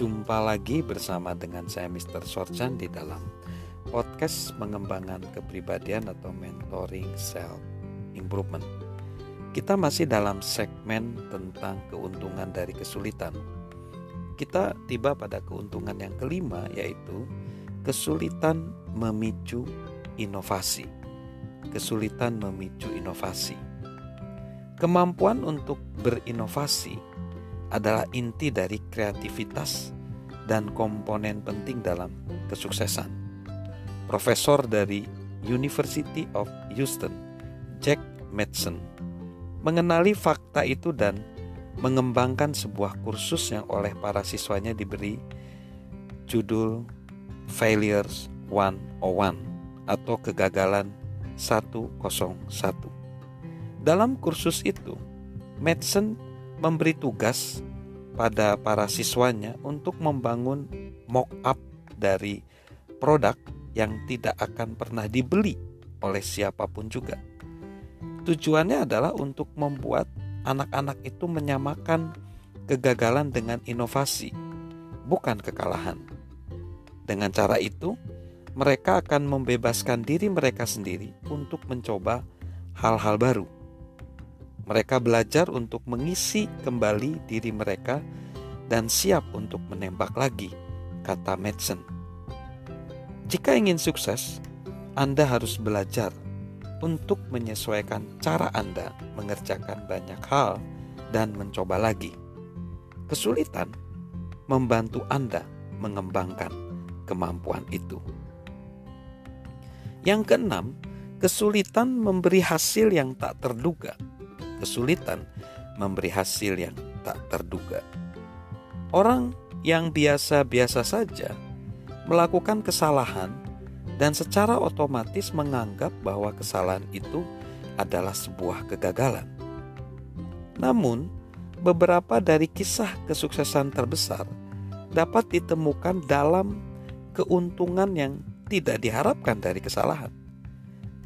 Jumpa lagi bersama dengan saya Mr. Sorchan di dalam podcast pengembangan kepribadian atau mentoring self improvement. Kita masih dalam segmen tentang keuntungan dari kesulitan. Kita tiba pada keuntungan yang kelima yaitu kesulitan memicu inovasi. Kesulitan memicu inovasi. Kemampuan untuk berinovasi adalah inti dari kreativitas dan komponen penting dalam kesuksesan. Profesor dari University of Houston, Jack Madsen, mengenali fakta itu dan mengembangkan sebuah kursus yang oleh para siswanya diberi judul Failures 101 atau kegagalan 101. Dalam kursus itu, Madsen memberi tugas pada para siswanya untuk membangun mock up dari produk yang tidak akan pernah dibeli oleh siapa pun juga. Tujuannya adalah untuk membuat anak-anak itu menyamakan kegagalan dengan inovasi, bukan kekalahan. Dengan cara itu, mereka akan membebaskan diri mereka sendiri untuk mencoba hal-hal baru mereka belajar untuk mengisi kembali diri mereka dan siap untuk menembak lagi, kata Madsen. Jika ingin sukses, Anda harus belajar untuk menyesuaikan cara Anda mengerjakan banyak hal dan mencoba lagi. Kesulitan membantu Anda mengembangkan kemampuan itu. Yang keenam, kesulitan memberi hasil yang tak terduga kesulitan memberi hasil yang tak terduga. Orang yang biasa-biasa saja melakukan kesalahan dan secara otomatis menganggap bahwa kesalahan itu adalah sebuah kegagalan. Namun, beberapa dari kisah kesuksesan terbesar dapat ditemukan dalam keuntungan yang tidak diharapkan dari kesalahan.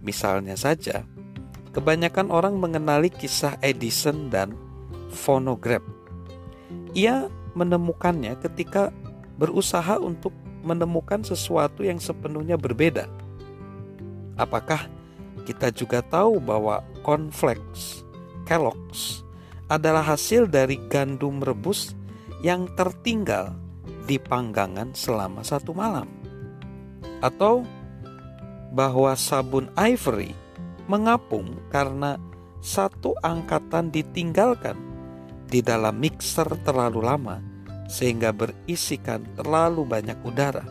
Misalnya saja, Kebanyakan orang mengenali kisah Edison dan fonograf. Ia menemukannya ketika berusaha untuk menemukan sesuatu yang sepenuhnya berbeda. Apakah kita juga tahu bahwa cornflakes Kellogg's adalah hasil dari gandum rebus yang tertinggal di panggangan selama satu malam? Atau bahwa sabun Ivory mengapung karena satu angkatan ditinggalkan di dalam mixer terlalu lama sehingga berisikan terlalu banyak udara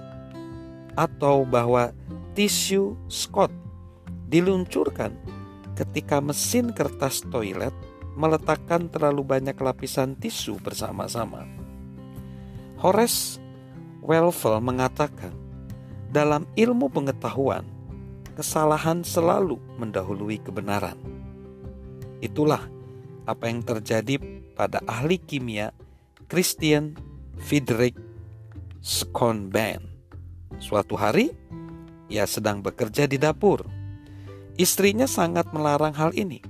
atau bahwa tisu Scott diluncurkan ketika mesin kertas toilet meletakkan terlalu banyak lapisan tisu bersama-sama. Horace Welfel mengatakan, dalam ilmu pengetahuan, kesalahan selalu mendahului kebenaran. Itulah apa yang terjadi pada ahli kimia Christian Friedrich Schonben. Suatu hari, ia sedang bekerja di dapur. Istrinya sangat melarang hal ini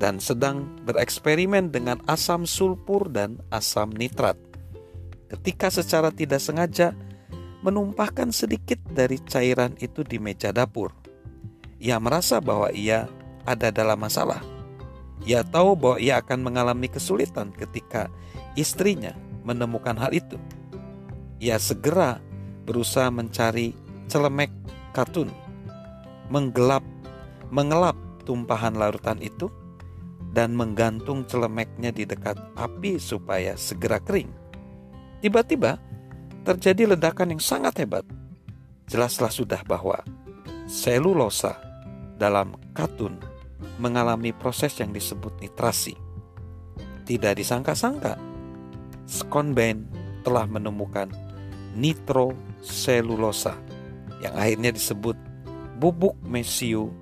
dan sedang bereksperimen dengan asam sulfur dan asam nitrat. Ketika secara tidak sengaja menumpahkan sedikit dari cairan itu di meja dapur. Ia merasa bahwa ia ada dalam masalah. Ia tahu bahwa ia akan mengalami kesulitan ketika istrinya menemukan hal itu. Ia segera berusaha mencari celemek katun, menggelap, mengelap tumpahan larutan itu, dan menggantung celemeknya di dekat api supaya segera kering. Tiba-tiba, terjadi ledakan yang sangat hebat. Jelaslah sudah bahwa selulosa dalam katun mengalami proses yang disebut nitrasi. Tidak disangka-sangka, Skonben telah menemukan nitroselulosa yang akhirnya disebut bubuk mesiu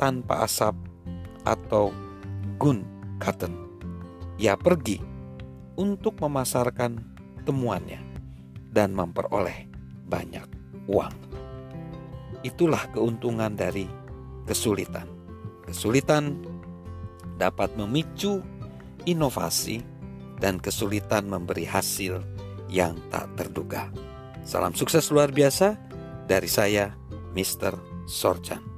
tanpa asap atau gun cotton. Ia pergi untuk memasarkan temuannya dan memperoleh banyak uang. Itulah keuntungan dari kesulitan. Kesulitan dapat memicu inovasi dan kesulitan memberi hasil yang tak terduga. Salam sukses luar biasa dari saya, Mr. Sorchan.